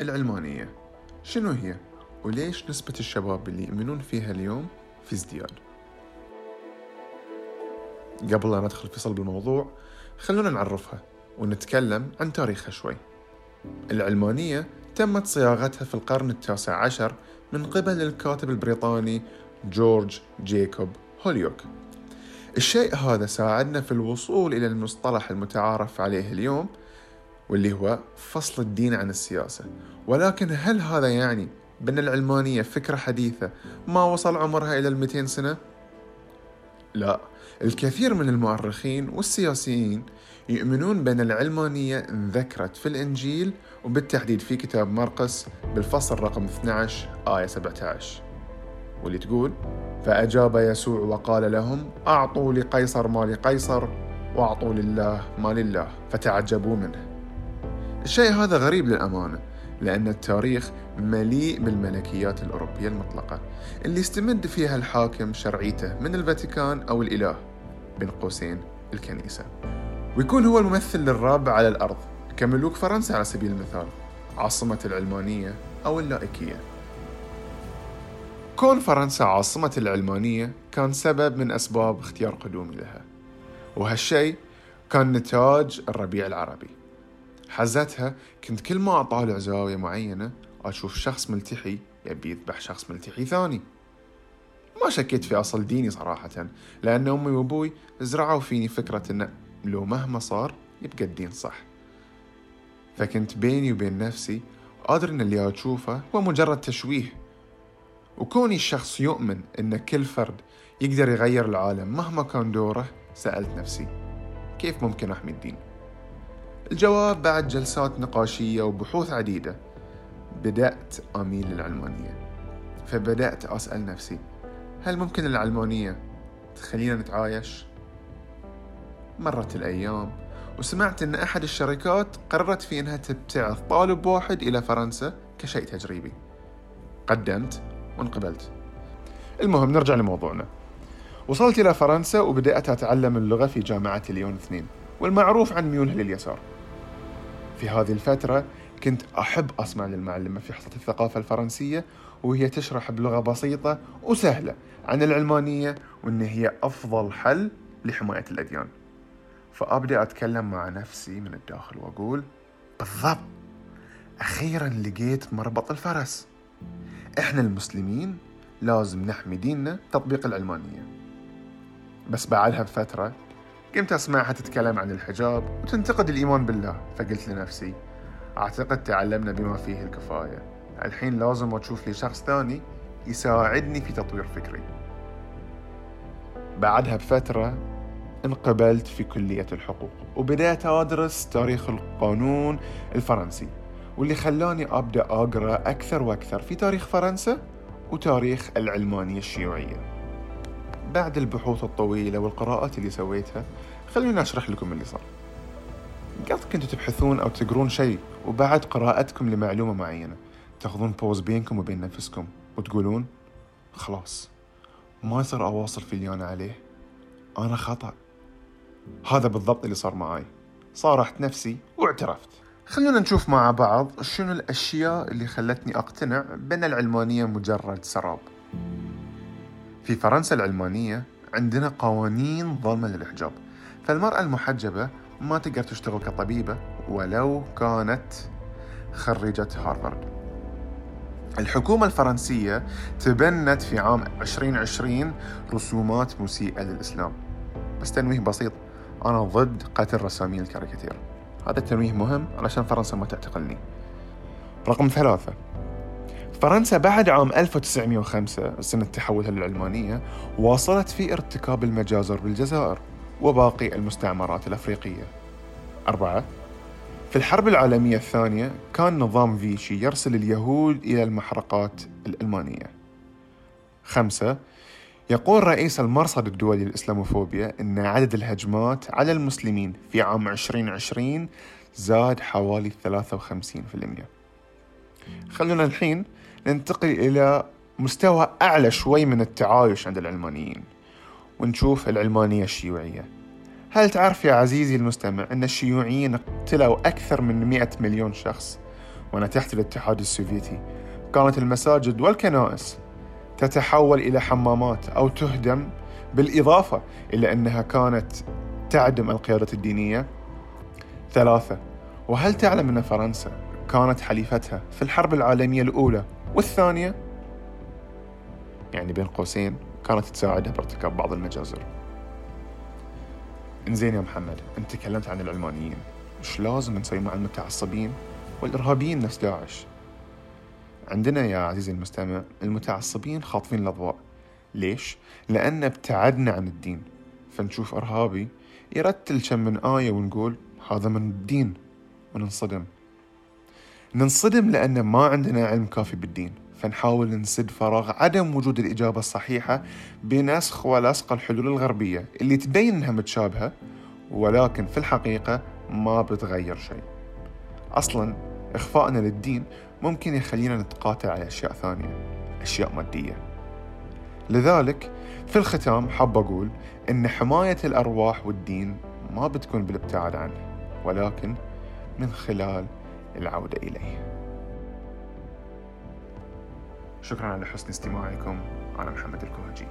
العلمانية شنو هي؟ وليش نسبة الشباب اللي يؤمنون فيها اليوم في ازدياد؟ قبل لا ندخل في صلب الموضوع خلونا نعرفها ونتكلم عن تاريخها شوي العلمانية تمت صياغتها في القرن التاسع عشر من قبل الكاتب البريطاني جورج جيكوب هوليوك الشيء هذا ساعدنا في الوصول إلى المصطلح المتعارف عليه اليوم واللي هو فصل الدين عن السياسة. ولكن هل هذا يعني بأن العلمانية فكرة حديثة ما وصل عمرها إلى المئتين سنة؟ لا. الكثير من المؤرخين والسياسيين يؤمنون بأن العلمانية انذكرت في الإنجيل وبالتحديد في كتاب مرقس بالفصل رقم 12 آية 17 واللي تقول؟ فأجاب يسوع وقال لهم أعطوا لقيصر ما لقيصر وأعطوا لله ما لله. فتعجبوا منه. الشيء هذا غريب للأمانة لأن التاريخ مليء بالملكيات الأوروبية المطلقة اللي استمد فيها الحاكم شرعيته من الفاتيكان أو الإله بين قوسين الكنيسة. ويكون هو الممثل للراب على الأرض كملوك فرنسا على سبيل المثال عاصمة العلمانية أو اللائكية كون فرنسا عاصمة العلمانية كان سبب من أسباب اختيار قدومي لها وهالشيء كان نتاج الربيع العربي. حزتها كنت كل ما أطالع زاوية معينة أشوف شخص ملتحي يبي يذبح شخص ملتحي ثاني. ما شكيت في أصل ديني صراحة لأن أمي وأبوي زرعوا فيني فكرة أن لو مهما صار يبقى الدين صح. فكنت بيني وبين نفسي أدري أن اللي أشوفه هو مجرد تشويه. وكوني الشخص يؤمن أن كل فرد يقدر يغير العالم مهما كان دوره سألت نفسي كيف ممكن أحمي الدين؟ الجواب بعد جلسات نقاشية وبحوث عديدة. بدأت أميل للعلمانية فبدأت أسأل نفسي هل ممكن العلمانية تخلينا نتعايش؟ مرت الأيام وسمعت أن أحد الشركات قررت في أنها تبتعث طالب واحد إلى فرنسا كشيء تجريبي. قدمت وانقبلت. المهم نرجع لموضوعنا. وصلت إلى فرنسا وبدأت أتعلم اللغة في جامعة ليون اثنين والمعروف عن ميولها لليسار. في هذه الفترة كنت أحب أسمع للمعلمة في حصة الثقافة الفرنسية وهي تشرح بلغة بسيطة وسهلة عن العلمانية وأن هي أفضل حل لحماية الأديان. فأبدأ أتكلم مع نفسي من الداخل وأقول بالضبط. أخيرا لقيت مربط الفرس. إحنا المسلمين لازم نحمي ديننا تطبيق العلمانية. بس بعدها بفترة قمت أسمعها تتكلم عن الحجاب وتنتقد الإيمان بالله فقلت لنفسي أعتقد تعلمنا بما فيه الكفاية. الحين لازم أشوف لي شخص ثاني يساعدني في تطوير فكري. بعدها بفترة انقبلت في كلية الحقوق وبدأت أدرس تاريخ القانون الفرنسي واللي خلاني أبدأ أقرأ أكثر وأكثر في تاريخ فرنسا وتاريخ العلمانية الشيوعية. بعد البحوث الطويلة والقراءات اللي سويتها خلوني أشرح لكم اللي صار. قد كنتوا تبحثون أو تقرون شيء وبعد قراءتكم لمعلومة معينة تأخذون بوز بينكم وبين نفسكم وتقولون خلاص ما يصير أواصل في اللي أنا عليه أنا خطأ. هذا بالضبط اللي صار معاي. صارحت نفسي واعترفت. خلونا نشوف مع بعض شنو الأشياء اللي خلتني أقتنع بأن العلمانية مجرد سراب. في فرنسا العلمانية عندنا قوانين ظلمة للحجاب فالمرأة المحجبة ما تقدر تشتغل كطبيبة ولو كانت خريجة هارفارد. الحكومة الفرنسية تبنت في عام 2020 رسومات مسيئة للإسلام. بس تنويه بسيط. أنا ضد قتل رسامين الكاريكاتير. هذا التنويه مهم علشان فرنسا ما تعتقلني. رقم ثلاثة. فرنسا بعد عام 1905 سنة تحولها للعلمانية واصلت في ارتكاب المجازر بالجزائر وباقي المستعمرات الأفريقية. أربعة في الحرب العالمية الثانية كان نظام فيشي يرسل اليهود إلى المحرقات الألمانية. خمسة يقول رئيس المرصد الدولي للإسلاموفوبيا أن عدد الهجمات على المسلمين في عام 2020 زاد حوالي 53% خلونا الحين ننتقل إلى مستوى أعلى شوي من التعايش عند العلمانيين ونشوف العلمانية الشيوعية. هل تعرف يا عزيزي المستمع أن الشيوعيين اقتلوا أكثر من 100 مليون شخص وأنا تحت الاتحاد السوفيتي؟ كانت المساجد والكنائس تتحول إلى حمامات أو تهدم بالإضافة إلى أنها كانت تعدم القيادة الدينية. ثلاثة وهل تعلم أن فرنسا كانت حليفتها في الحرب العالمية الأولى؟ والثانية يعني بين قوسين كانت تساعدها بارتكاب بعض المجازر. إنزين يا محمد أنت تكلمت عن العلمانيين. مش لازم نسوي مع المتعصبين والإرهابيين نفس داعش. عندنا يا عزيزي المستمع المتعصبين خاطفين الأضواء. ليش؟ لأن ابتعدنا عن الدين. فنشوف إرهابي يرتل كم من آية ونقول هذا من الدين. وننصدم. ننصدم لأن ما عندنا علم كافي بالدين. فنحاول نسد فراغ عدم وجود الإجابة الصحيحة بنسخ ولصق الحلول الغربية اللي تبين إنها متشابهة ولكن في الحقيقة ما بتغير شيء. أصلا إخفائنا للدين ممكن يخلينا نتقاتل على أشياء ثانية أشياء مادية. لذلك في الختام حاب أقول إن حماية الأرواح والدين ما بتكون بالابتعاد عنه ولكن من خلال العودة إليه. شكرا على حسن استماعكم. أنا محمد الكوهجي.